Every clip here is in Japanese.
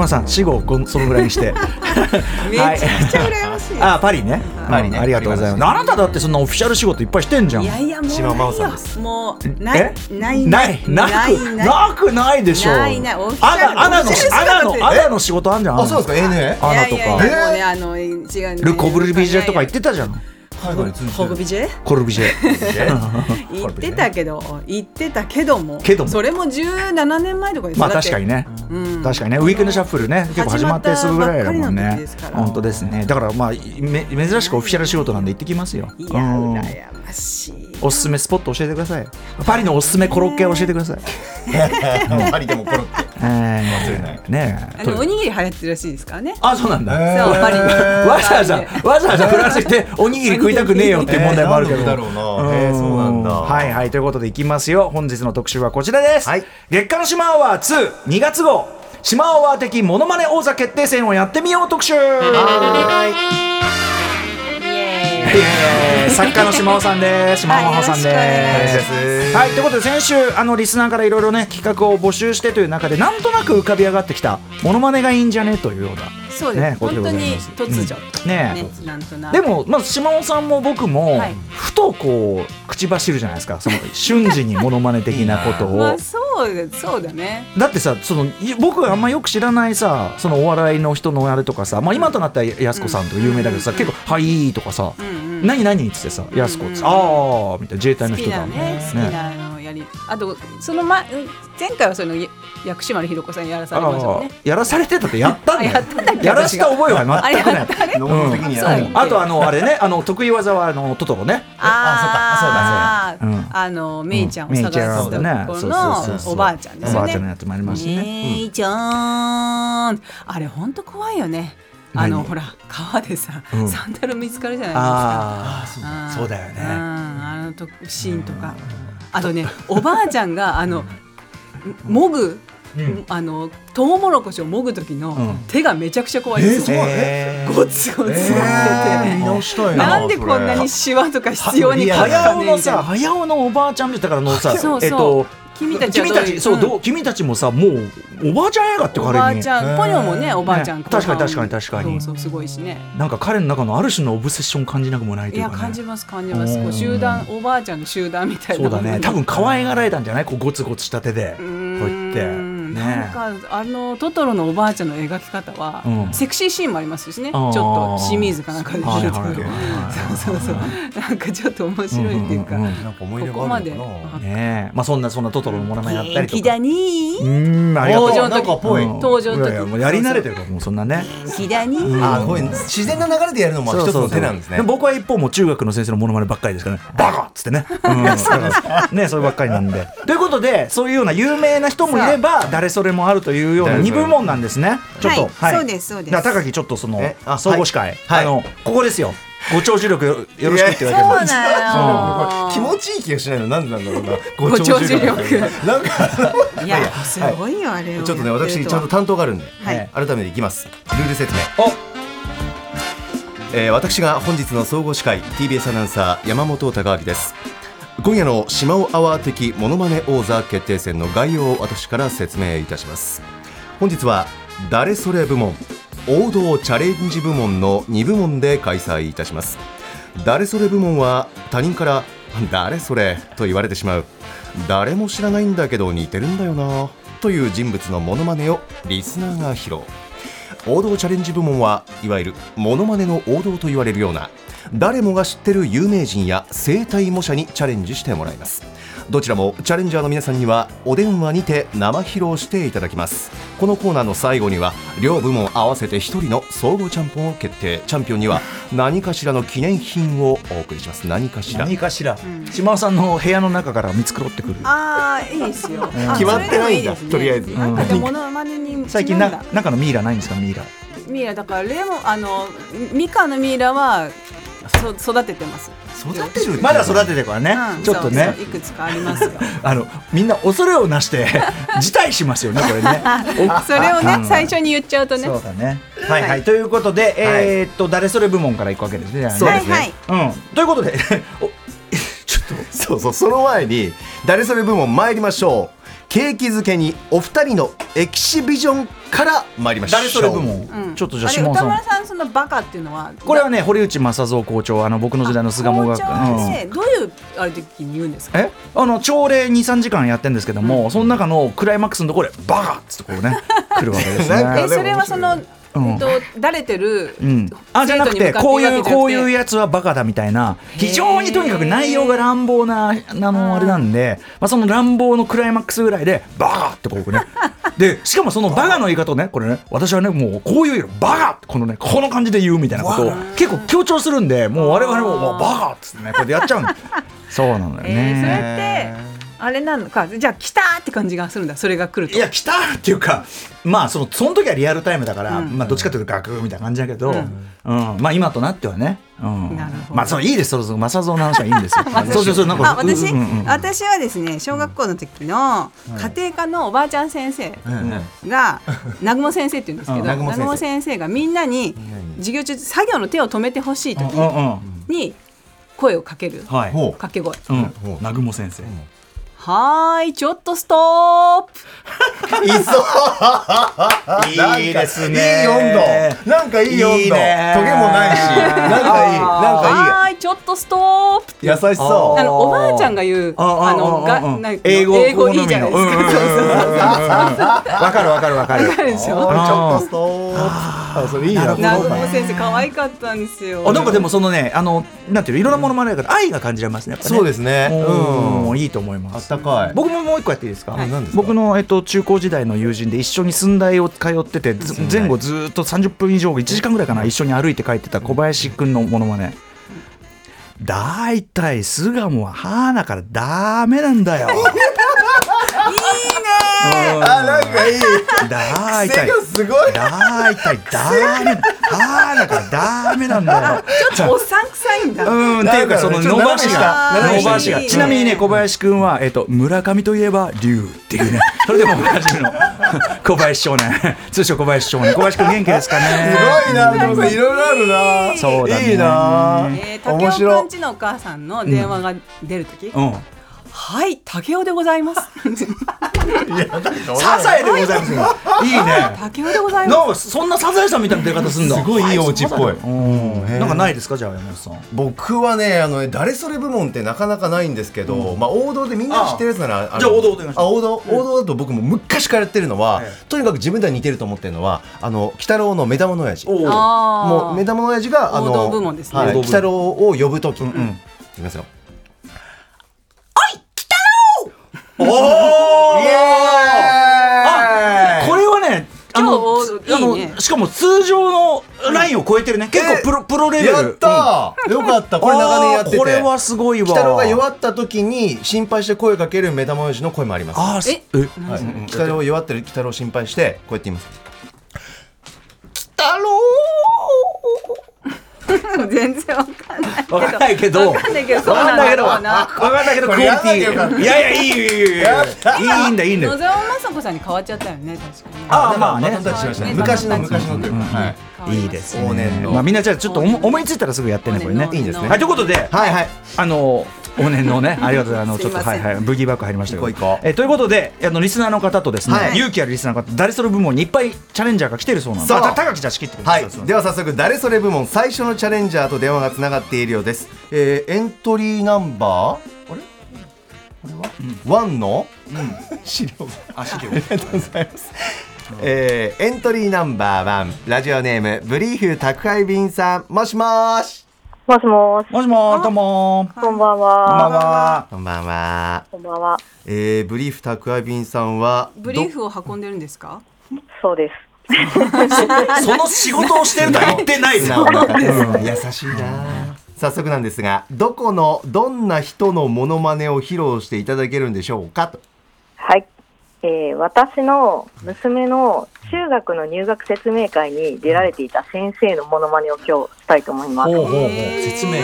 島さん死後こんそのぐらいにして。めちゃくちゃ羨ましい。あパリね。パリね。うんありがとうございます。あなただってそんなオフィシャル仕事いっぱいしてんじゃん。いやいやもう島真央さんですよもうないえないないなくない。なくないでしょ。ないないオフィシャルアナアナのアナのアナの仕事あんじゃん。あそうですか ANA アナといやいやいかやもうねあの違う。ル・コブルビジェとか言ってたじゃんコブビジェ。コルビジェ。言 ってたけど言ってたけども。けども。それも17年前とかですよまあ確かにね。うん。確かにね。ウィークエンドシャッフルね。結構始まってすぐぐらいだもんね本当ですね。だからまあめ珍しくオフィシャル仕事なんで行ってきますよ。いやうん羨ましいおすすめスポット教えてください。パリのおすすめコロッケ教えてください。パリでもコロッケ。え忘れない。ーねえ。あのおにぎり流行ってるらしいですからね。あそうなんだ。そうパリにわざわざわざわざフランス行っておにぎり食いたくねえよっていう問題もあるけど、だろうなえーそうなんだはいはいということでいきますよ本日の特集はこちらです、はい月刊島アワー22月号島アワー的モノマネ王座決定戦をやってみよう特集イエーイえー作家の島尾さんです。島尾さんです。はいということで先週あのリスナーからいろいろね企画を募集してという中でなんとなく浮かび上がってきたものまねがいいんじゃね？というような。そうです、ね本当に突如、うん。ね。ねなんとなく。でも、まず島尾さんも僕も、はい。ふとこう口走るじゃないですか。その瞬時にモノマネ的なことを。まあそうだそうだね。だってさそのい僕があんまよく知らないさそのお笑いの人のあれとかさ、まあ、今となったらやす子さんとか有名だけどさ、結構「はい」とかさうんうん「何何?」っつってさ「やす子」っつって「うんああ」みたいな自衛隊の人だなね。好きなのやりあとその前前回はその薬師丸ひろ子さんやらされましたよあね。あやらされてたってやったんだよ。あやったんだっけ？やらした覚えは全くない。うあとあのあれねあの得意技はあのトトロね。あそうだそうだ。うん。ああのメイちゃんを探すとこのおばあちゃんですよねおばあちゃんのやつもありますしね、メイちゃん。あれ本当怖いよね。あの何？ほら川でさうん。サンダル見つかるじゃないですか。そうだよね。うん。あのとシーンとかあとねおばあちゃんがあのもぐうん。あのトウモロコシをもぐ時のうん。手がめちゃくちゃ怖いんですよ。えー。ゴツゴツってて、見直したいなんでこんなにシワとか必要にね早尾のおばあちゃんだからあのさそうそう。えっと君たちは君たちそううん。どう君たちもさもうおばあちゃん映画ってお彼に。ばあちゃん、ポニョもねおばあちゃん、ね確かに確かに確かに。そうそうすごいしね。なんか彼の中のある種のオブセッション感じなくもないといやいうかね。感じます感じます。うん。こう集団おばあちゃんの集団みたいなそうだ。ね。多分可愛がられたんじゃない？こうゴツゴツした手で。こうやってなんねかあのトトロのおばあちゃんの描き方は、うん。セクシーシーンもありますしね。ちょっと清水かなんかで。はい見ると、はいはいはいそうそうそうなんかちょっと面白いっていうか、なんか思い入れがあるのかここまなねえまあそんなそんなトトロのモノマネやったりとかだねうーんありがとう登場の時なんかぽいうん登場の時もうやり慣れてるからもうそんなね元気だねあこういう自然な流れでやるのも一つの手なんですねも僕は一方もう中学の先生のモノマネばっかりですからねバカっつってね、ねそればっかりなんでということでそういうような有名な人もいれば誰それもあるというような二部門なんですね。ちょっと、はい。そうですそうです。高木ちょっとその総合司会、はい。あのここですよ。ご長寿力よよろしくって言われてるそうだ。よ気持ちいい気がしないの。なんでなんだろうな。ご長寿力。なんか。いやすごいよあれをちょっとね私ちゃんと担当があるんで、はい。改めていきます。ルール説明。お。えー私が本日の総合司会 TBS アナウンサー山本貴明です今夜の島尾アワー的モノマネ王座決定戦の概要を私から説明いたします。本日は誰それ部門王道チャレンジ部門の2部門で開催いたします。誰それ部門は他人から誰それと言われてしまう。誰も知らないんだけど似てるんだよなという人物のモノマネをリスナーが披露。王道チャレンジ部門はいわゆるモノマネの王道と言われるような誰もが知ってる有名人や生体模写にチャレンジしてもらいます。どちらもチャレンジャーの皆さんにはお電話にて生披露していただきます。このコーナーの最後には両部門合わせて1人の総合チャンピオンを決定。チャンピオンには何かしらの記念品をお送りします。何かしら。何かしら、島尾さんの部屋の中から見繕ってくる。ああいいですよ。あ決まってないんだ。ね。とりあえず。に最近な中のミイラないんですか？ミイラ。ミイラだからレモンあのミカのミイラはそ育ててます。育てるまだ育ててるからね、うん。ちょっとね。そうそういくつかありますよ。あのみんな恐れをなして 辞退しますよねこれね。それをね、うん。最初に言っちゃうとね。そうだね。はい。はい、はい。ということで、えーっと誰それ部門からいくわけですねそうですね。はいはい。うん、ということでおちょっと。そうそうその前に誰それ部門参りましょう景気づけにお二人のエキシビジョンから参りましょう。誰それ部門、うん。ちょっとじゃあ下尾さん。村さんそのバカっていうのは？これはね堀内正蔵校長あの僕の時代の巣鴨学校長でどういうあれ時に言うんですか？え？あの朝礼23時間やってるんですけども、その中のクライマックスのところでバカっつってこうね来るわけですね。え。それはその、うん。とだれてる、うん、あじゃなくてこういうこういうややつはバカだみたいな非常にとにかく内容が乱暴なあのあれなんで、まあ、その乱暴のクライマックスぐらいでバカってこうね。でしかもそのバカの言い方をねこれね私はねもうこういうバカってこのねこの感じで言うみたいなことを結構強調するんでもう我々ももうバカっつってねこれでやっちゃうん そうなのよえー、それね。ってあれなのかじゃあ来たーって感じがするんだそれが来ると。いや来たっていうかまあそのその時はリアルタイムだから、うん。まあどっちかというとガクみたいな感じだけど、ううん。ん。まあ今となってはね、うん、まあそのいいですそろそろ正蔵の話はいいんですよ。そうそうそうなんかあ私、うんうんうん私はですね小学校の時の家庭科のおばあちゃん先生が南雲先生って言うんですけど うん南南雲雲先生がみんなに授業中作業の手を止めてほしい時に声をかける。はい、ほ掛け声。うん、南雲先生、はーいちょっとストップ。ういそ。ういいですね。いい温度。なんかいい温度。いいね。トゲもないし。なんかいい。なんかはーいちょっとストップ。いい優しそあのおばあちゃんが言うあああのが英語英語いいじゃないですか。わかるわかるわかる。わかるでしょ？うちょっとストーッあそれいいな南雲先生可愛かったんですよ。あなんかでもそのねあのなんていうのいろんなものまねだから愛が感じられますねやっぱね。そうですね。うん。うん。いいと思いますたかい。僕ももう一個やっていいですか、はい。僕の、えっと、中高時代の友人で一緒に寸大を通ってて前後ずっと30分以上1時間ぐらいかな一緒に歩いて帰ってた小林くんのものまね。だいたい巣鴨は歯だからダメなんだよ あなんかいい。だいたい。癖がすごい。だいたい。ダメ歯だからダメなんだよ。ちょっとおっさん臭いんだ。うん、っていうかその伸ばしが伸ばしが。ちなみにね小林くんは、えっと村上といえば龍っていうね。それでもおなじみの。小林少年。通称小林少年。小林くん元気ですかね。すごいな。でもさいろいろあるな。そうだね。いいな。え竹雄く白んちのお母さんの電話が出るとき、うんはい竹雄でございます。サザエでございますよ。いいね。竹雄でございます。そんなサザエさんみたいな出方すんだすごいいいお家っぽい。なんかないですか？じゃあ山本さん。僕はねあのね誰それ部門ってなかなかないんですけど、まあ王道でみんな知ってるやつならじゃあ王道お願いします。あ王道王道だと僕も昔からやってるのは、えとにかく自分では似てると思ってるのはあの鬼太郎の目玉の親父。もう目玉の親父があの王道部門ですね。はい、王道部門。鬼太郎を呼ぶとき、んうん。いきますよお イエーイ!これはねあの超あのいいね。しかも通常のラインを超えてるね。結構プロプロレベル。やったー、よかった。これ長年やってて。これはすごいわ。鬼太郎が弱った時に心配して声かける目玉親父の声もあります。あーすええ。はい、鬼太郎弱ってる鬼太郎を心配してこうやって言います。鬼太郎 全然わかんないわかんないけど。わかんないけどそうんだろうなわかんないけどクオリティ。いやいやいいよいいよいいよいいんだいいんだ。野沢雅子さんに変わっちゃったよね確かに。ああまあね。昔の昔のというかはい。い。いです往年の。まあみんなじゃあちょっと思思いついたらすぐやってねこれね。いいんですね。はいということで。はいはい。あの往年のね ありがとうございます。あのちょっとはいはい。ブギーバック入りましたけど。えということであのリスナーの方とですねはい。勇気あるリスナーの方誰それ部門にいっぱいチャレンジャーが来てるそうなんで。あた高木じゃあ仕切ってくだはさい。い、では早速誰それ部門最初のチャレンジャーと電話がつながっているようです、えーエントリーナンバー？あれ？これは、ワンの、資料あ資料。ありがとうございます。えーエントリーナンバーワンラジオネームブリーフ宅配便さんもしもーし。もしもし、もしもーどうもー。こんばんこんばんは。はこんばんは、こんばんは。えー、ブリーフ宅配便さんはブリーフを運んでるんですか？そうです。その仕事をしてるとは言ってない素な優しいな。早速なんですがどこのどんな人のモノマネを披露していただけるんでしょうかと。はい。えー私の娘の中学の入学説明会に出られていた先生のモノマネを今日したいと思います。ほうほうほう。へー説明会。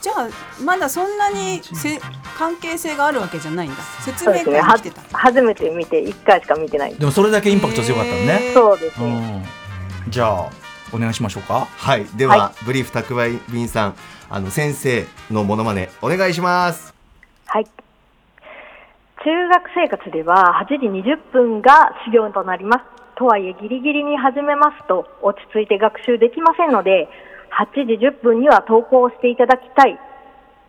じゃあまだそんなにせ関係性があるわけじゃないんだ。説明会に来てた。初めて見て1回しか見てない。でもそれだけインパクト強かったのね。そうですうね。ん。じゃあお願いしましょうか。はい。では、はブリーフ宅配便さんあの先生のモノマネお願いします。はい。中学生活では8時20分が始業となります。とはいえギリギリに始めますと落ち着いて学習できませんので、8時10分には登校していただきたい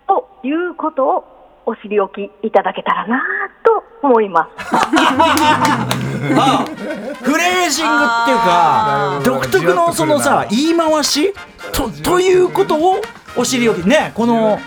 ということをお知りおきいただけたらなと思います。あフレージングっていうか独特のそのさ言い回し？とということをお尻置きねこの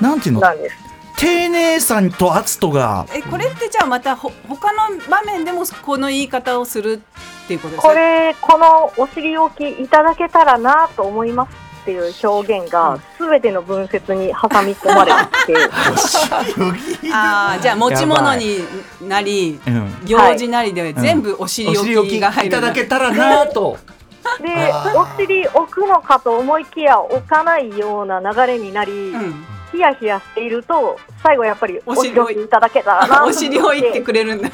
なんていうの？なんです。丁寧さと圧とが。えこれってじゃあまたほ他の場面でもこの言い方をするっていうことですか？これ、このお尻置きいただけたらなと思いますっていう表現がすべての文節に挟み込まれてて、ああじゃあ持ち物になりうん行事なりで全部お尻置きい。置きが入るただけたらなとで、お尻置くのかと思いきや置かないような流れになり、うんヒヤヒヤしていると、最後やっぱりおお尻置いただけたらなお尻を言ってくれるんだ。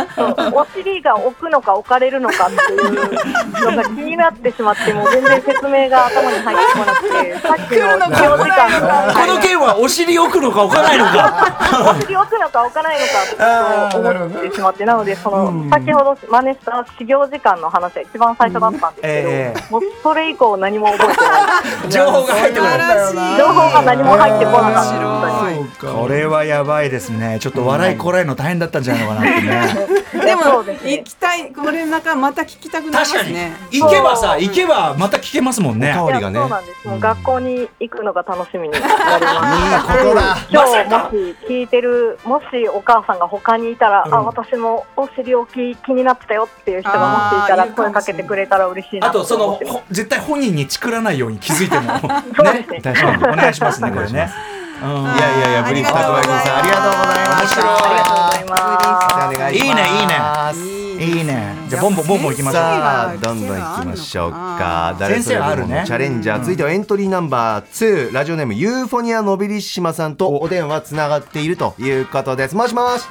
お尻が置くのか置かれるのかっていうのが気になってしまって、もう全然説明が頭に入ってこなくて、さっきの来るのか使用時間がこの件はお尻置くのか置かないのか。お尻置くのか置かないのかと思ってしまって、なので、その、先ほど真似した始業時間の話は一番最初だったんですけど、えもうそれ以降何も覚えてない。情報が入ってこない。情報が何も入ってこなかった。面これはやばいですね。ちょっと笑いこらえるの大変だったんじゃないのかなってね。でも行きたいこれなんかまた聞きたくなりますね。行けばさ行けばまた聞けますもんね。おかわりがね。そうなんです。もう学校に行くのが楽しみになります。今日もし聞いてる、もしお母さんが他にいたら、うん。あ、私もお尻置き気になってたよっていう人がもしいたら、声かけてくれたら嬉しいなあとその絶対本人にチクらないように気づいても。そうですね。お願いしますねこれね。うんいやいやいやブリッフタクワイ君さんありがとうございましたありがとうございます。お願い。します。いいねいいね。いいね。じゃあボンボンボンボン行きましょう。さあどんどん行きましょうか。誰先生はあるね。チャレンジャー。続いてはエントリーナンバー2ラジオネームユーフォニアノビリッシマさんとお電話つながっているということです。もしもし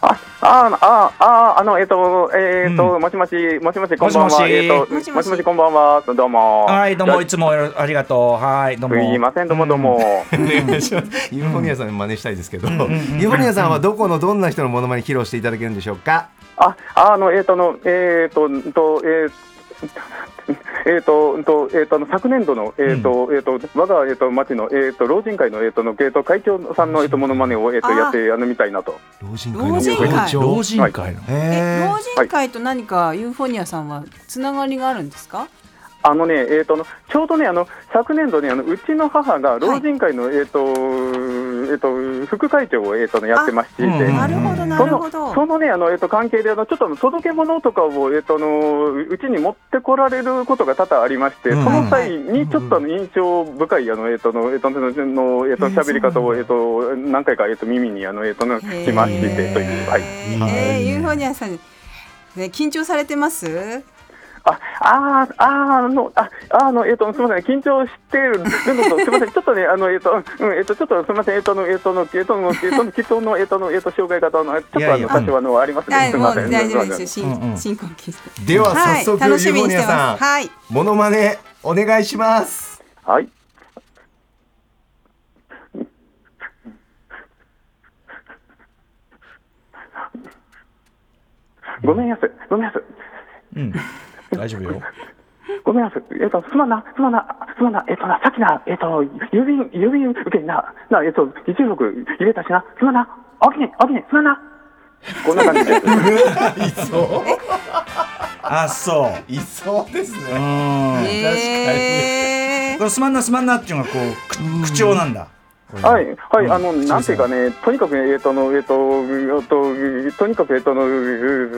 あ、あ、あ、あ、あの、えっと、えっと、うん。もしもし、もしもし、こんばんもしもし。は。えっと、もしもし。もしもし、こんばんは。どうも。はいどうもいつもありがとう。はいどうも。すいません、どうもどうも。お願いしますユーフォニアさん真似したいですけど、ユーフォニアさんはどこのどんな人のモノマネ披露していただけるんでしょうか？あ、あの、えっと、の、えっと、んと、えー えっと、んと、えっと、あの昨年度の、えっと、えっと、我が、えっと、町の、えっと、老人会の、えっと、の、えっと、会長さんの、えっと、モノマネを、えっと、やって、あの、みたいなと。老人老人会会長。老人会。の。えへ老人会と何かユーフォニアさんはつながりがあるんですか？あのね、えっ、と、ちょうどね、あの、昨年度ね、あの、うちの母が老人会の、えっ、と、えっ、と、副会長を、えっ、とね、やってまして、なるほどなそのるほど。そのね、あの、えっ、と、関係で、あの、ちょっと届け物とかを、えっ、と、あの、うちに持ってこられることが多々ありまして、うん。その際に、ちょっと印象深い、あの、えっ、と、の、えっ、と、の、えっ、と、喋り方を、えっ、と、何回か、えっ、と、耳に、あの、えっ、と、のしまして、という、はい。えー、ユーフォニアさんね緊張されてます？あ、あー、あの、あ、あの、えっ、と、すみません、緊張してる。のと、すみません、ちょっとね、あの、えっ、と、うん、えっ、と、ちょっと、すみません、えっ、と、あの、えっ、と、の、えっ、と、の、えっ、と、既存の、えっ、と、の、えっ、と、障害方の、ちょっと、あの、多少、あの、ありますね。すみません。大丈夫ですよ。す深うん。うん深呼吸してで。ははい早速、楽しみにしてます。はい。モノマネお願いします。はい。ごめんやす、ごめんやす。うん 大丈夫よ。ごめんなさい。えっ、と、すまんな、すまんな、すまんな、えっ、とな、さっきな、えっ、と、郵便、郵便受けにな、な、えっ、と、一力入れたしな、すまんな、おきに、おきに、すまんな。こんな感じで。す。いそうあそう。いそうですね。うん。えこれすまんなすまんなっていうのがこうく口調なんだはい、はい、うんあの、なんていうかね、とにかくね、えっ、と、の、えっ、と、えっ、と、とにかく、えっ、と、の、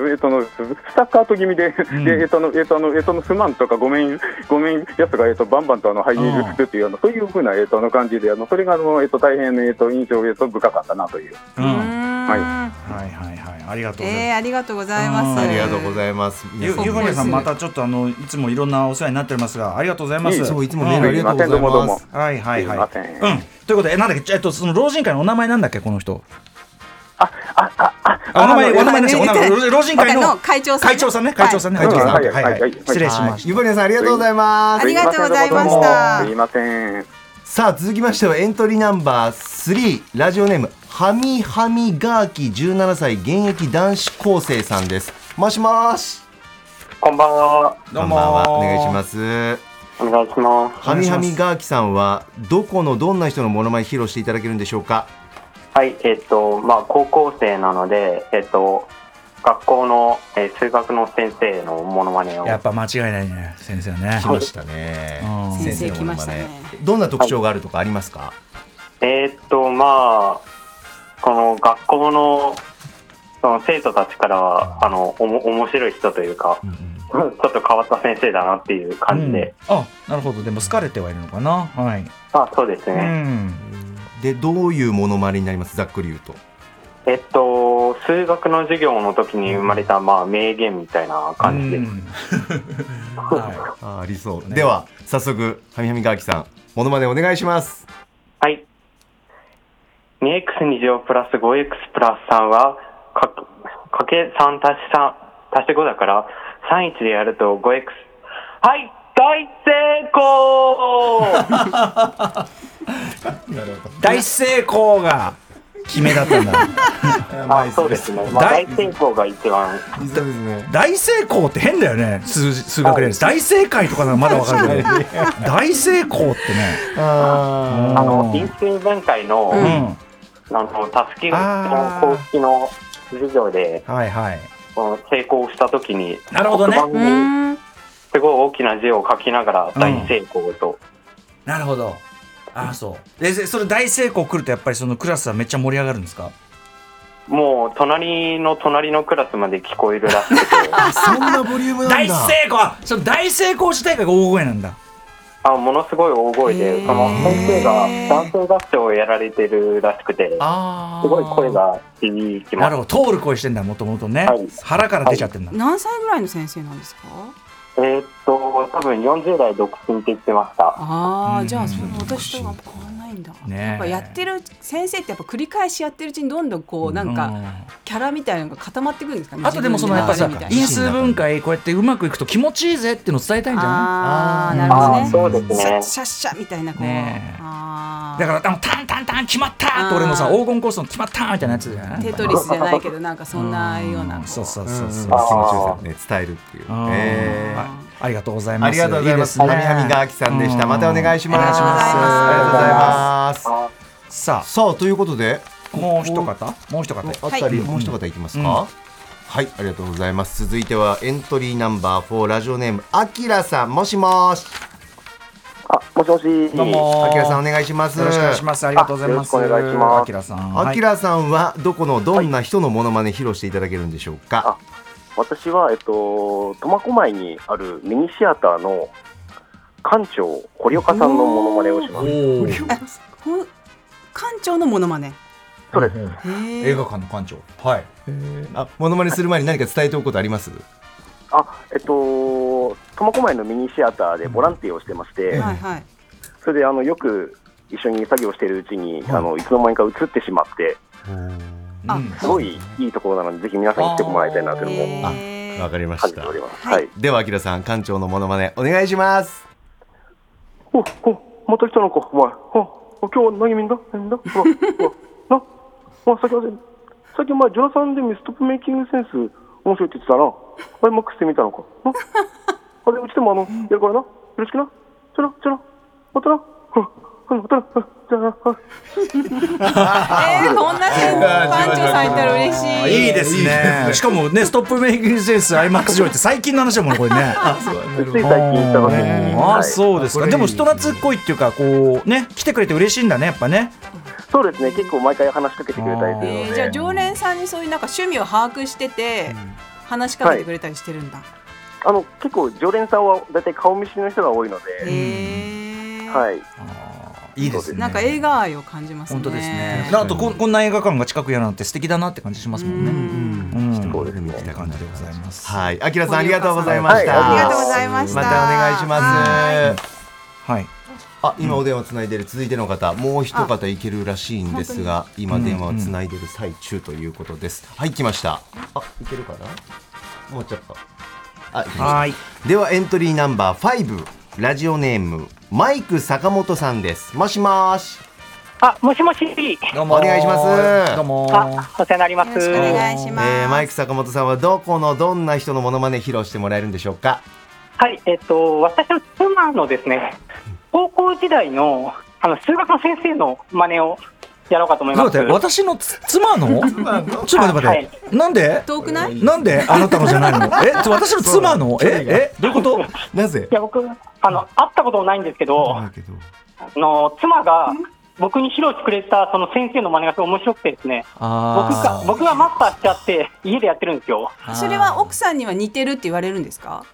えっ、と、の、スタッカート気味で、えっ、と、の、えっ、と、の、えっ、と、の、すまんとか、ごめん、ごめん、やつが、えっ、と、バンバンと、あの、入るっていう、あの、そういうふうな、えっ、と、の感じで、あの、それが、あの、えっ、と、大変、えっ、と、印象、えっ、と、深かったなという。はい。ーん。はいはいありがとうございます。えー、ありがとうございます。うん。ありがとうございます。ゆゆうふにゃさんまたちょっとあのいつもいろんなお世話になっておりますがありがとうございます。そういつもメールありがとうございす。いませんどうもどうまも。すはいはいはい。すいません。うん。ということでえなんだっけえっとその老人会のお名前なんだっけこの人。あ、あ、あ、あ、あお名前あのお名前ですよ。お名前老人会の会長さんね。会長さんね会長さんねはい会長さん。はいはい失礼しましゆうふにゃさんありがとうございます。ありがとうございましたすいません。さあ続きましてはエントリーナンバー3ラジオネームはみはみガーキ17歳現役男子高生さんです。もしもし。こんばんは。どうもこんばんは。お願いします。お願いします。はみはみガーキさんはどこのどんな人のモノマネ披露していただけるんでしょうか？はい、えっと、まあ、高校生なので、えっと、学校の、えー数学の先生のモノマネを。やっぱ間違いないね先生ね。来ましたね。うん。先生来ましたね。どんな特徴があるとかありますか？えっと、まあ、この学校の、その生徒たちからは、あの、おも面白い人というか、ちょっと変わった先生だなっていう感じで。うん。あなるほど。でも好かれてはいるのかな。はい、あ、そうですうね。ん、でどういうモノマネになります？ざっくり言うと。えっと、数学の授業の時に生まれた、まあ、名言みたいな感じで。うん。はあありそう、ね。では早速はみはみガーキさんモノマネお願いします。はい。2x2 乗プラス 5x プラス3は、かかけ3足し3足して5だから、31でやると 5x。はい大成功。い、大成功が決めだったんだ。あそうですね。まあ、大大成功が一番。大成功って変だよね。数字数学で大正解とかならまだわかるけど。大成功ってね。ああの、因数分解の、うん、あの、たすきの公式の授業で、はいはい。この成功したときに、なるほどね。すごい大きな字を書きながら、大成功と。なるほど。あそう。ででそれ大成功来るとやっぱりそのクラスはめっちゃ盛り上がるんですか？もう隣の隣のクラスまで聞こえるらしくて。そんなボリュームなんだ。大成功！あその大成功自体が大声なんだあものすごい大声へでー。その先生が男性合唱をやられてるらしくてあすごい声が響きます。なるほど。通る声してんだもともとね、はい。腹から出ちゃってんだ、何歳ぐらいの先生なんですか？えーっと多分40代独身って言ってました。ああ、うん。じゃあそれ私とはねえ。やっぱやってる先生ってやっぱ繰り返しやってるうちにどんどんこうなんかキャラみたいなのが固まってくるんですかね。あとでもそのやっぱさ自分で因数分解こうやってうまくいくと気持ちいいぜっていうのを伝えたいんじゃああないなるほどね。あーそうですね。シャッシャッみたいなこう、ねだからあのタンタンタン決まったって俺のさ黄金コースの決まったみたいなやつじゃないテトリスじゃないけどなんかそんなような。そうそううんそう。そう気持ちよさをね伝えるっていううん。えーはいありがとうございます。ありがとうございます。いいではみはみがあきさんでした。またお願いします。お願いします。ありがとうございます。あ。ささあということであもう一方。もう一方あったり、はい。もう一方いきますか、うん。はいありがとうございます。続いてはエントリーナンバー4ラジオネームあきらさん。もしもし。あ、もしもし。どうもあきらさんお願いします。よろしくお願いします。ありがとうございます。お願いします。あきらさん。あきらさんはどこのどんな人のモノマネ披露していただけるんでしょうか、私は、えっと、苫小牧にあるミニシアターの館長、堀岡さんのモノマネをします。館長のモノマネ。そうです。へ映画館の館長。はい。あモノマネする前に何か伝えておくことあります？あ、えっと、苫小牧のミニシアターでボランティアをしてまして、はいはい。それであのよく一緒に作業しているうちに、あのいつの間にか映ってしまって、あうん。すごいいいところなので、ぜひ皆さんに来てもらいたいなというのをへー。わかりま感じてしたおります。はい。はい。ではあきらさん館長のモノマネお願いします。お、お、また来たのか、お前。お、今日は何見んだ何見んだほら、ほら、な、あ、さっき、さっきお前、ジョナサン・でミストップメイキングセンス、面白いって言ってたな。あれ、マックスで見たのか。な、あれ、うちで えー、こんな館長さんいたら嬉しい。いいですね。しかもねストップメイキングセンス IMAX 上位って最近の話だもんね。これね つい最近行ったので、ね。あそうですか。でも人懐っこいっていうかこうね来てくれて嬉しいんだねやっぱね。そうですね、結構毎回話しかけてくれたりするので、えーじゃあ常連さんにそういうなんか趣味を把握してて、話しかけてくれたりしてるんだ、あの結構、常連さんは大体顔見知りの人が多いのへで、えはい、いいですね。なんか映画愛を感じますね。本当ですね。あとここんな映画館が近くやるなんて素敵だなって感じしますもんね。うんそうですねって感じでございます。はい。あきらさんありがとうございました、はい。ありがとうございました。またお願いします。はい。あ今お電話つないでる。続いての方もう一方いけるらしいんですが今電話をつないでる最中ということです、はい来ました。あいけるかな？もうちょっと。はい。ではエントリーナンバー5ラジオネームマイク坂本さんですもしもしあ、もしもし。どうもお願いしますどうもあ、お世話になります。よろしくお願いします。えーマイク坂本さんはどこのどんな人のモノマネ披露してもらえるんでしょうか？はい、えっ、と、私の妻のですね、高校時代の、あの、数学の先生の真似をやろうかと思います。私のつ妻の？ちょっと待って待って、はい。なんで？遠くない？なんであなたのじゃないの？え？ちょ私の妻の？え？え？どういうこと？なぜ？いや、僕、あの、会ったことないんですけど、あの、妻が、僕に披露してくれたその先生の真似がすごい面白くてですね、僕があ僕がマスターしちゃって家でやってるんですよ。ーそれは奥さんには似てるって言われるんですか？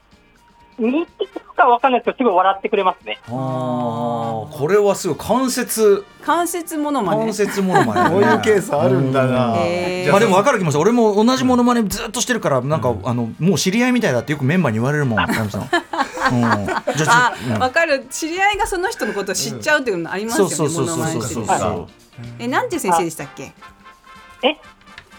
似てるかわかんないですけど、すごい笑ってくれますね。あー。これはすごい関節。関節モノマネ。関。節ものまねこういうケースあるんだな。まあでも分かる気もす。る俺も同じものまねずっとしてるからなんか、あのもう知り合いみたいだってよくメンバーに言われるもん うん、あわかる。知り合いがその人のことを知っちゃうっていうのありますよね。そうそうそうモノマネそうそうしてるそうえ、なんていう先生でしたっけ？え？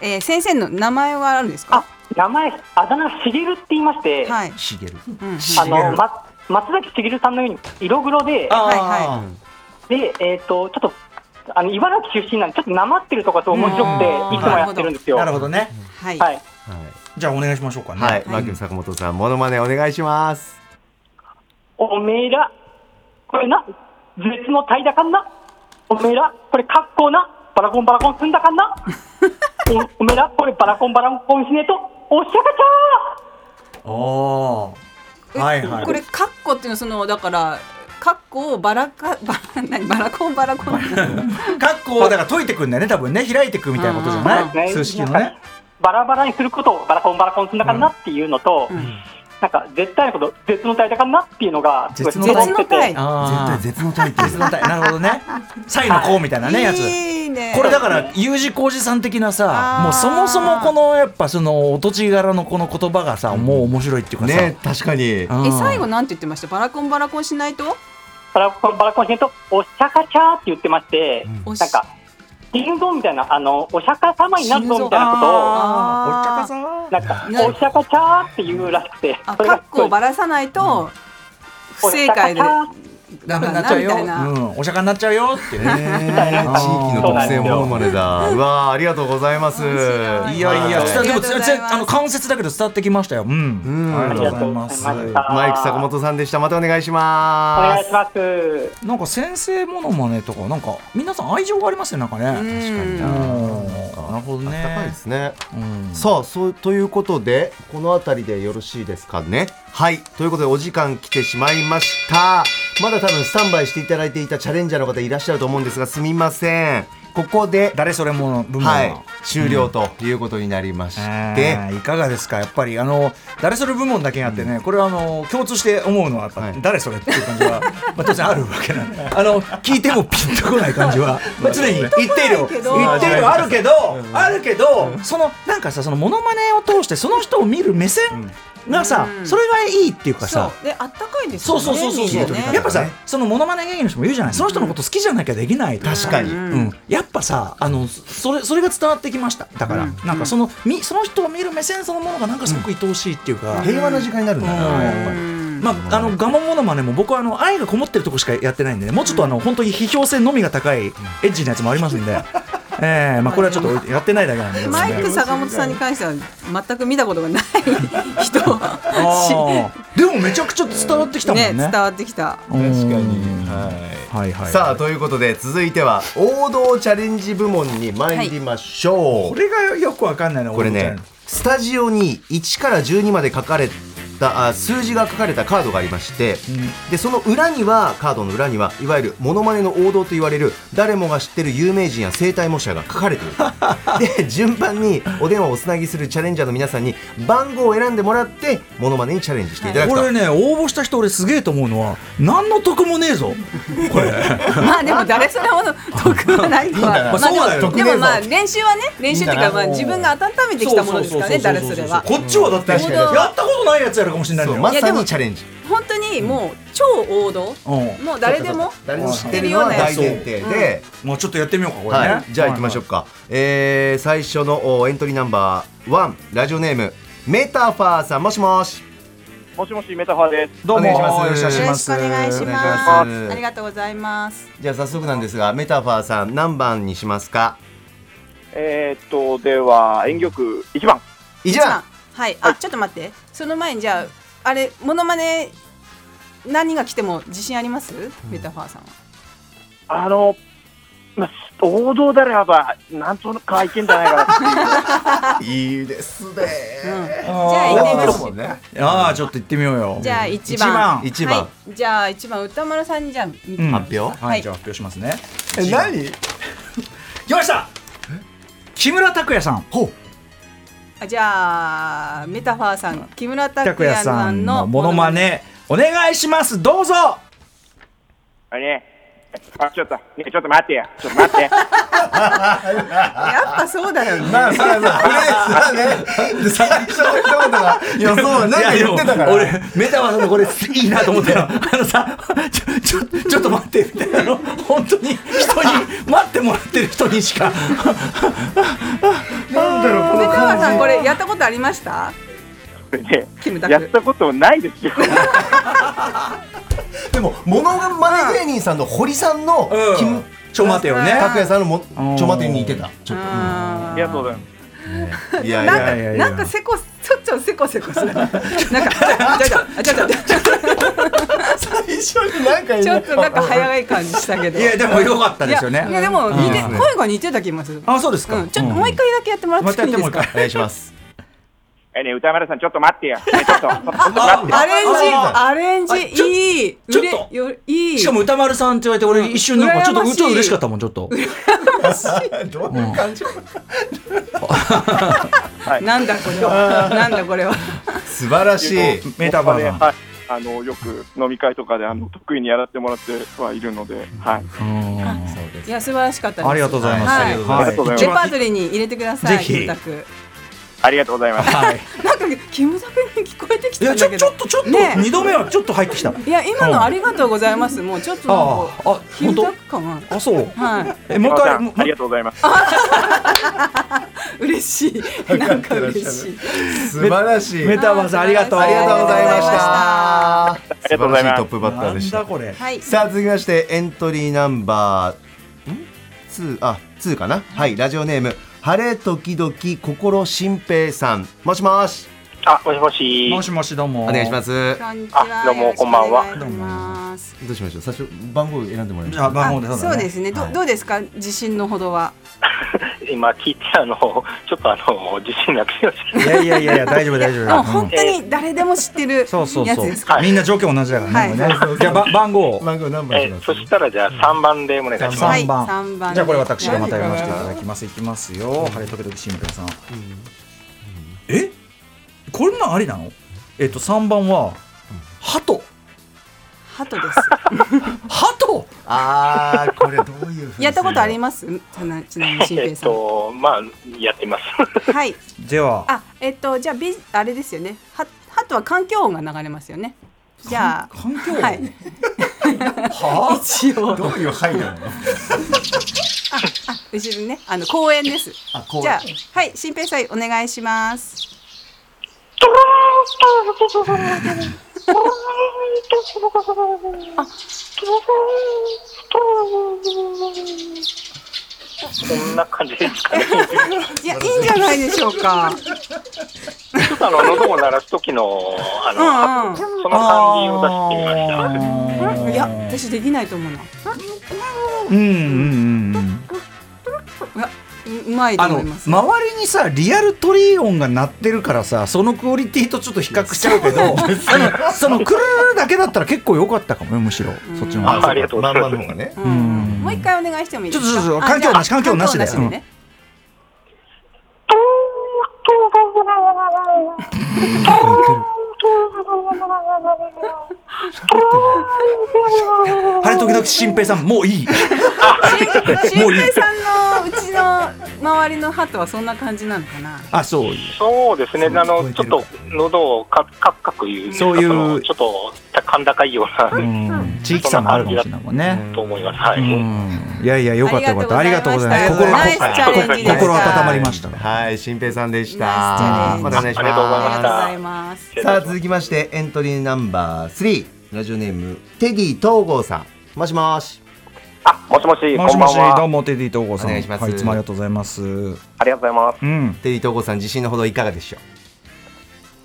えー先生の名前はあるんですか？あ？、名前、あだ名がしげるって言いまして、はい。しげる。うんあの、ま、松崎しげるさんのように色黒で、はいはで、えっ、と、ちょっと、あの、茨城出身なんで、ちょっとなまってるとこがすごい面白くて、うんいつもやってるんですよ。なるほど。ね。はい。はい。じゃあお願いしましょうかね。はい、マー君坂本さんモノマネお願いします。おめえら、これな、絶の怠惰かんな。おめえら、これ格好な、バラコンバラコンすんだかんな。おおめえら、これバラコンバラコンしねえと、おっしゃかちゃおえはいはい。これカッコっていうのはそのだからカッコをバラカバ 何バラコンバラコン。ーかっこをだから解いてくんだよね多分ね。開いてくみたいなことじゃない、数式のね。バラバラにすることをバラコンバラコンすんだかんなっていうのと、なんか絶対のこと、絶の怠惰かんなっていうのが、絶の絶伝わってて。の体。あー。絶の体絶の体。なるほどね。サイのこうみたいなねやついいね。これだから U 字工事さん的なさもうそもそもこのやっぱそのお土地柄のこの言葉がさもう面白いっていうかさ、ね確かに。うん。え最後なんて言ってました？バラコンバラコンしないと？バラコンバラコンしねえと、おっしゃかちゃーって言ってまして、おしなんか、死ぬぞみたいな、あの、お釈迦様になるぞみたいなことを、なんか、なおっしゃかちゃーって言うらしくて、カッコをばらさないと不正解で。ダメになっちゃうよ、うん、お釈迦になっちゃうよって。ね ね地域の特性モノマネだ。うわーありがとうございます。いいやいや、でもあの関節だけど伝わってきましたよ。うん。うん。ありがとうございます。まマイク坂本さんでした。またお願いしおます。願いします。なんか先生モノマネとかなんか皆さん愛情がありますね。なんかね。うん。確かにな。なるほどね。高いですね。うん。さあそうということでこの辺りでよろしいですかね。はい。ということでお時間来てしまいました。まだ多分スタンバイしていただいていたチャレンジャーの方いらっしゃると思うんですがすみません。ここで誰それもの部門はい。は。終了ということになりまして、えーいかがですか？やっぱりあの誰それ部門だけあってね、これはあの共通して思うのはやっぱ、はい。誰それっていう感じは、まあ、当然あるわけなんで。あの聞いてもピンとこない感じは、まあ、常に一定量けど一定量あるけど、あるけど、そのなんかさそのモノマネを通してその人を見る目線がさ、うん。それがいいっていうかさであったかいですそうよね。そうそうそうそう、ね。やっぱさそのモノマネ芸人の人も言うじゃない、その人のこと好きじゃなきゃできないと。確かに、うん、やっぱさあのそれそれが伝わってきました。だから、なんかそのみその人を見る目線そのものがなんかすごく愛おしいっていうか、平和な時間になるんだな、うん。やっぱり。まあ、あのガモモノマネも僕はあの愛がこもってるとこしかやってないんでね。もうちょっとあの本当に批評性のみが高いエッジなやつもありますんで、えーまあ、これはちょっとやってないだけなんでですね。マイク坂本さんに関しては全く見たことがない人。でもめちゃくちゃ伝わってきたもんね。ね伝わってきた。確かに。はいはいはい。さあということで続いては王道チャレンジ部門に参りましょう、これがよくわかんないなこれねスタジオに1から12まで書かれたあ数字が書かれたカードがありまして、でその裏にはカードの裏にはいわゆるモノマネの王道と言われる誰もが知ってる有名人や生体模写が書かれている で順番にお電話をおつなぎするチャレンジャーの皆さんに番号を選んでもらってモノマネにチャレンジしていただくと、これね応募した人俺すげえと思うのは何の得もねえぞ。これ。まあでも誰それほど 得はないとは。まあそうだよ。でもでもまあ得練習はね練習っていうかまあ自分が温めてきたものですからね誰それは。こっちはだってやったことないやつやるかもしれないよまさにチャレンジ。本当にもう超王道。うん。もう誰でも誰も知ってるのは大前提で、もうちょっとやってみようかこれね、はい、じゃあ行きましょうか、えー最初のおエントリーナンバーワン。ラジオネームメタファーさんもしもし。もしもしメタファーです。どうも。お願いします。よろしくお願いします。よろしくお願いしお願いしま。ます。すありがとうございます。じゃあ早速なんですがメタファーさん何番にしますか？えー、っとでは演曲一番。一番。はい。あ、ちょっと待って。その前にじゃああれモノマネ何が来ても自信あります？メタファーさんは。あの、まあ、王道であればなんとかいけんじゃないかな。いう。いいですね。うん。じゃあ行ってみましょう。ねああちょっと行ってみようよ。じゃあ一番。一番。はい。じゃあ一番歌丸さんにじゃあうん。発表？はい、はいじゃあ発表しますね。え何？来ました。木村拓哉さん。ほう。あじゃあメタファーさん木村拓拓哉哉ささんのんのモノマ。ネお願いしますどうぞあれね。あちょっと、ね、ちょっと待ってや。ちょっと待って。やっぱそうだよね。まあまあまあこれさね最初の一言が予想なんか言ってたから俺メタバーさんのこれいいなと思ったよあのさちょちょちょっと待ってみたいなの本当に人に待ってもらってる人にしかなんだろうこメのタファーさん感これやったことありました？これねキムタク。やったことないですよ。じ でもモノマネ芸人さんの堀さんのうん。ちょ待てよね。拓哉さんのもうん。ちょ待てに似てた。ちょっあありがとうございます。といやいなんかやいやいや。なんかせこちょっとせこせこする。なんかちょちょちょちょちょ最初になんかちょっとなんか早い感じしたけど。いやでも良かったですよね。いやでも声が似てた気がする。あそうですか、うん、ちょっともう一回だけやってもらっていいですか？お願いしますえね歌丸さんちょっと待ってや。ねちょっと ちょっと待って。アレンジあアレンジいい。ちょっと売れよいい。しかも歌丸さんって言われて俺一瞬なんかちょっとちょっと嬉しかったもんちょっとどういう感じなんだこれは。なんだこれは。素晴らしいメタバー。あのよく飲み会とかであの得意にやらせてもらってはいるので、はい。いや素晴らしかったです。ありがとうございます、はいありがとうございますありがとうございまレパートリーに入れてください。ぜひありがとうございます。はいなんかキムタクに聞こえてきいやちょたんだけど。ちょっとちょっとね二度目はちょっと入ってきたいや今のありがとうございます。もうちょっとなんあかああキムタ本ク感当あそうがはい。えもう一回もありがとうございます。嬉しい。なんか嬉しい。素晴らしいメタバーさんありがとうありがとうございましあたりがとうございます素晴らしいトップバッターでしただこれ？はい。さあ続きましてエントリーナンバーん？2あ2かな？はいラジオネーム晴れ時々心新平さんもしもしあ、もしもし。もしもしどうもお願いしますこんにちは。あどうもこんばんはよろしくお願いします。どうしましょう？最初番号選んでもらいましじゃあ番号でそうですね。どはい。どうですか？自信のほどは？今聞いて、あの、ちょっとあの、自信なくしましいやいやいやいや大丈夫大丈夫。本当に誰でも知ってるそうそうそう。やつですか。みんな条件同じだからね。じゃあば番号番号何番しますそしたらじゃあ3番でお願いします。はい三番。三番じゃあこれ私がまた読ませていただきますい。きますよ晴れ時々新平さん。え？こんなんありなの？えっと3番は鳩ハトです。鳩？あーこれどういうふうにやったことあります？ちなちなみに新えっ平さん。と、まあ、やってます。はい。ではあ、えっとじゃあビあれですよね。はハトは環境音が流れますよね。じゃあ。環境音？はい。は一応どういう配慮なの？後ろねあの公園です。じゃあはい新平さんお願いします。こんな感じですかね。いやいいんじゃないでしょうか。ちょっとあの、喉を鳴らす時の、あの、うんうんその感じを出してみました。いや私できないと思うな。うんうんうんまいとあの思います。周りにさリアルトリ音が鳴ってるからさそのクオリティとちょっと比較しちゃうけど あのそのクルルルだけだったら結構良かったかもねむしろ。そっちの方が。あありがとう。ございますね。うん。もう一回お願いしてもいいですか？ちょっとちょっとあ環境なし環境なしで。晴れ時々新平さんもういい新平さんのうちの周りのハトはそんな感じなのかな？あそうそうですね、あの、ちょっと、喉をカクカクいう、そういうのちょっと甲高いような、うん地域差もあるかもしれないもんね。と思います。はい。うんいやいやよかったよかったありがとうございます。心心温まりました。はい、新平さんでした。またお願いします。ありがとうございましたありがとうございます。さあ続きましてエントリーナンバー3ラジオネームテディ東郷さんもしもしあ、もしもし、もしもしこんばんは。どうもテディ東郷さん。お願いしますはいいつもありがとうございます。ありがとうございます。うん。テディ東郷さん自信のほどいかがでしょ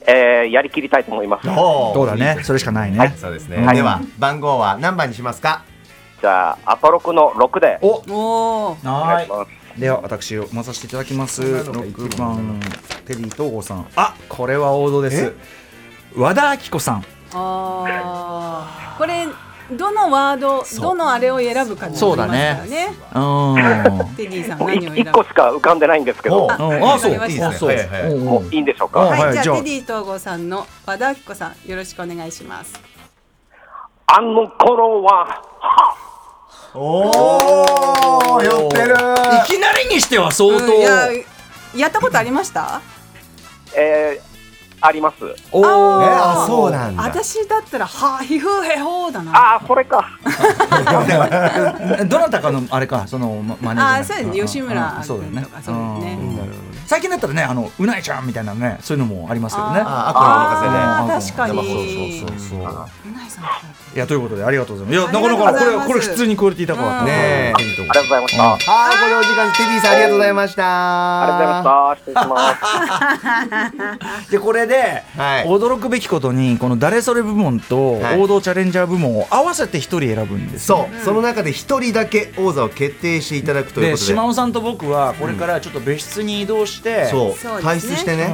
えー、やりきりたいと思います。うそうだね？それしかないね。はいそうですね、はいでは番号は何番にしますか？じゃあ、アポロクの6で。おおーはいお願いし。ます。では私を読まさせていただきます。こんなのがいける六番テディ東郷さん。あこれは王道です。和田アキ子さん。あーこれどのワードどのあれを選ぶかになりますからね。うん。テディさん何を選ぶ？一個しか浮かんでないんですけど、うんあそうわかりましたいいですね。はいはいはいおうもういいんでしょうか？あはい、はいじゃあテディ東郷さんの和田アキ子さんよろしくお願いします。あの頃は、おお寄ってるいきなりにしては相当。うんいややったことありました？えー、あります。おー。あえあそうなんだ。私だったらはひふへほだな。ああ、それか。どなたかのあれかそのまマネージャーあーそうですね。吉村うん。そうだよね。そうですね。うん最近だったらねあのうないちゃんみたいなねそういうのもありますけどね。ああーの任せで確かに。そうそうそうそう。うないさんいやということでありがとうございます。いやなかなかこれこれ普通にクオリティ高かったねえありがとうございましはいこれお時間テディさんありがとうございました。がとうございました。失礼します。でこれで、はい。驚くべきことにこの誰それ部門とはい。王道チャレンジャー部門を合わせて一人選ぶんですよ。そう、その中で一人だけ王座を決定していただくというでことで。島尾さんと僕はこれからちょっと別室に移動して、そう。そう退出してね、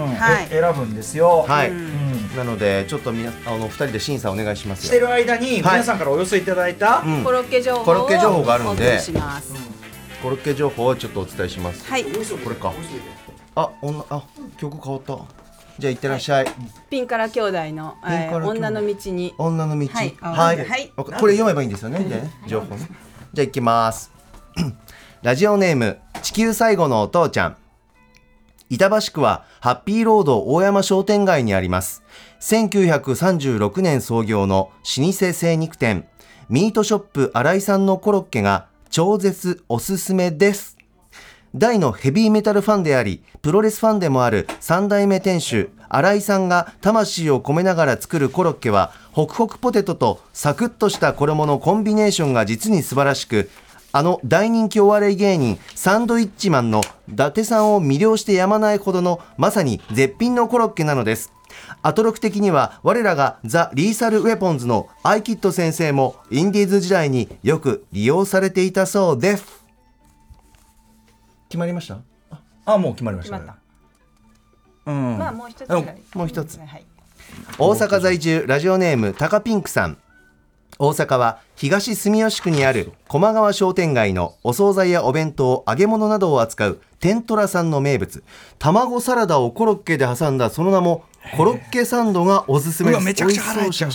選ぶんですよ、はい、うん。なのでちょっとみなあの二人で審査お願いしますしてよる間に皆さんからお寄せいただいた、うん。コロッケ情報をコロッケ情報があるんでお送りします。コロッケ情報をちょっとお伝えします。はい。これかあ女あ曲変わった。じゃあ行ってらっしゃい、ピンカラ兄弟の、女の道に。女の道。はいこれ読めばいいんですよね情報ね。じゃあ行きます。ラジオネーム地球最後のお父ちゃん板橋区はハッピーロード大山商店街にあります。1936年創業の老舗精肉店ミートショップ新井さんのコロッケが超絶おすすめです。大のヘビーメタルファンであり、プロレスファンでもある三代目店主、新井さんが魂を込めながら作るコロッケは、ホクホクポテトとサクッとした衣のコンビネーションが実に素晴らしく、あの大人気お笑い芸人、サンドイッチマンの伊達さんを魅了してやまないほどの、まさに絶品のコロッケなのです。アトロク的には我らがザ・リーサル・ウェポンズのアイキッド先生もインディーズ時代によく利用されていたそうです。決まりました？あもう決まりました決まっうんまあもう一つ。もう一つはい。大阪在住ラジオネームタカピンクさん大阪は東住吉区にある駒川商店街のお惣菜やお弁当揚げ物などを扱う天トラさんの名物。卵サラダをコロッケで挟んだその名もコロッケサンドがおすすめです。めちゃくちゃ腹減っちゃう。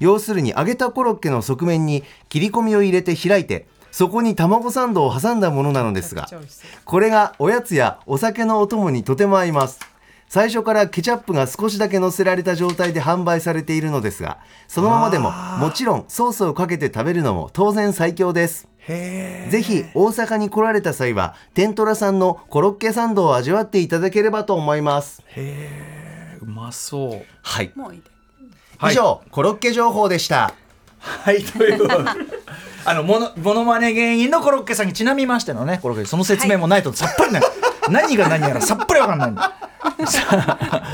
要するに揚げたコロッケの側面に切り込みを入れて開いてそこに卵サンドを挟んだものなのですがこれがおやつやお酒のお供にとても合います最初からケチャップが少しだけ乗せられた状態で販売されているのですがそのままでももちろんソースをかけて食べるのも当然最強です。ぜひ大阪に来られた際は天トラさんのコロッケサンドを味わっていただければと思います。うまそう。はい。もういい。で。はい。以上、コロッケ情報でした。はいということで。あのモノモノマネ芸人のコロッケさんにちなみましてのねコロッケその説明もないとさっぱりない、何が何やらさっぱりわかんない。さ あ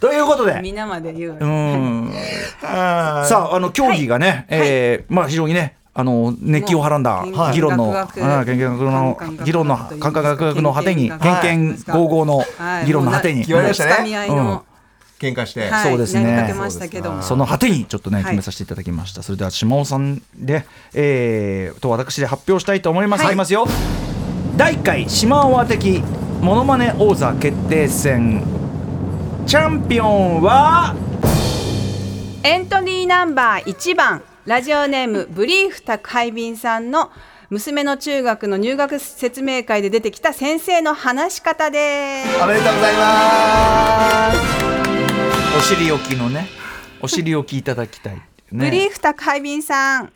ということで。皆まで言う。うん。さああの競技がね、えーまあ非常にねあの熱気をはらんだ議論の、はい。議論の感覚学の果てにはい偏見合々のはい。議論の果てに、もう言われましたね。つかみ合いの。喧嘩して、はいそうですね。その果てにちょっとねはい。決めさせていただきました、それでは島尾さんで、えー、と私で発表したいと思います、はい。い、きますよ第1回島尾的モノマネ王座決定戦チャンピオンはエントリーナンバー1番ラジオネームブリーフ宅配便さんの娘の中学の入学説明会で出てきた先生の話し方です。おめでとうございます。尻置きのねお尻置きいただきたいね。ブリーフ宅配便さん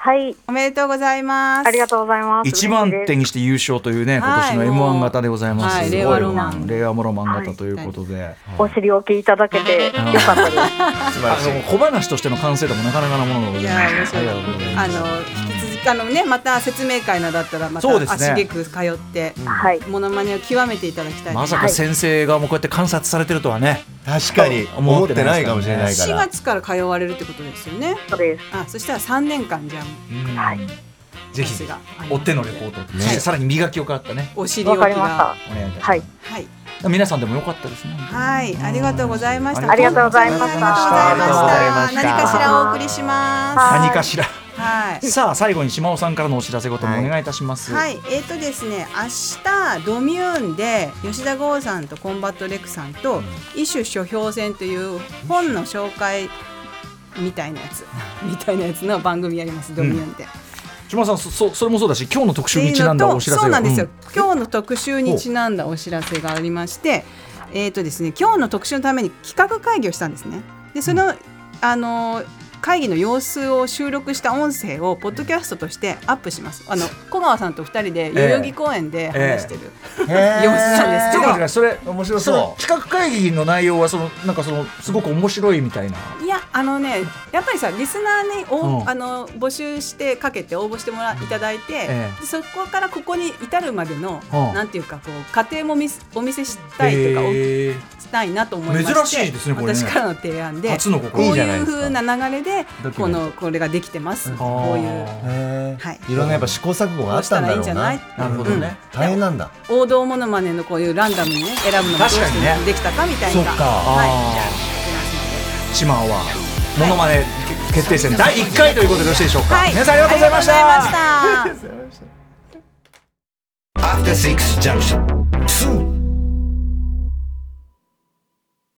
はい、おめでとうございます。ありがとうございます。一番手にして優勝というね今年の m 1型でございます、はい令和ロマン。令和ロマン型ということで、お尻置きいただけてよかったです。素晴らしい。あの小話としての完成度もなかなかなものがごいざいますありがとうございますあのねまた説明会などだったらまた足げく通ってはい、モノマネを極めていただきたいですまさか先生がもうこうやって観察されてるとはね、確かに。思ってないかもしれないか4ら月から通われるってことですよね。そうです。あそしたら3年間じゃん。はい。ぜひさすが追ってのレポート、そしてさらに磨きをかかったね。お尻わ置きが。かりました。お願いいたします、はい、はい。皆さんでもよかったですね。はい、ありがとうございました。ありがとうございました。ありがとうございありがとうございました。何かしらお送りします。はい。何かしらはい。さあ最後にしまおさんからのお知らせごともお願いいたします、はい、えーとですね、明日 DOMMUNE で吉田豪さんとコンバット RECさんと異種書評戦という本の紹介みたいなやつ みたいなやつの番組やりますドミューンで。島尾さんそそそれもそうだし今日の特集にちなんだお知らせを。そうなんですよ、う今日の特集にちなんだお知らせがありましてえーとですね今日の特集のために企画会議をしたんですね。でその、あの会議の様子を収録した音声をポッドキャストとしてアップします。あの小川さんと二人で代々木公園で話してる。様子なんですけど、ちょっと待ってください。それ面白そのそ企画会議の内容はそのなんかそのすごく面白いみたいな。いやあのねやっぱりさリスナーにお、うん。あの募集してかけて応募してもらいただいて、ええ。でそこからここに至るまでの、うん。なんていうかこう過程も見せお見せしたいというか、したいなと思いまして珍しいですねこれね。私からの提案で初の試み。こういうですか。風な流れでこのこれができてます。こういう。はい。いろんなやっぱ試行錯誤があったんだろうこうしたらいいんなじゃない？なるほどね、大変なんだ。王道モノマネのこういうランダムにね選ぶのもどうし確かにねてできたかみたいなそっか。はい。じゃあやってますので島尾はモノマネ決定戦第1回ということでよろしいでしょうか、はい。皆さんありがとうございました。ありがとうございました。After Six Junction. 2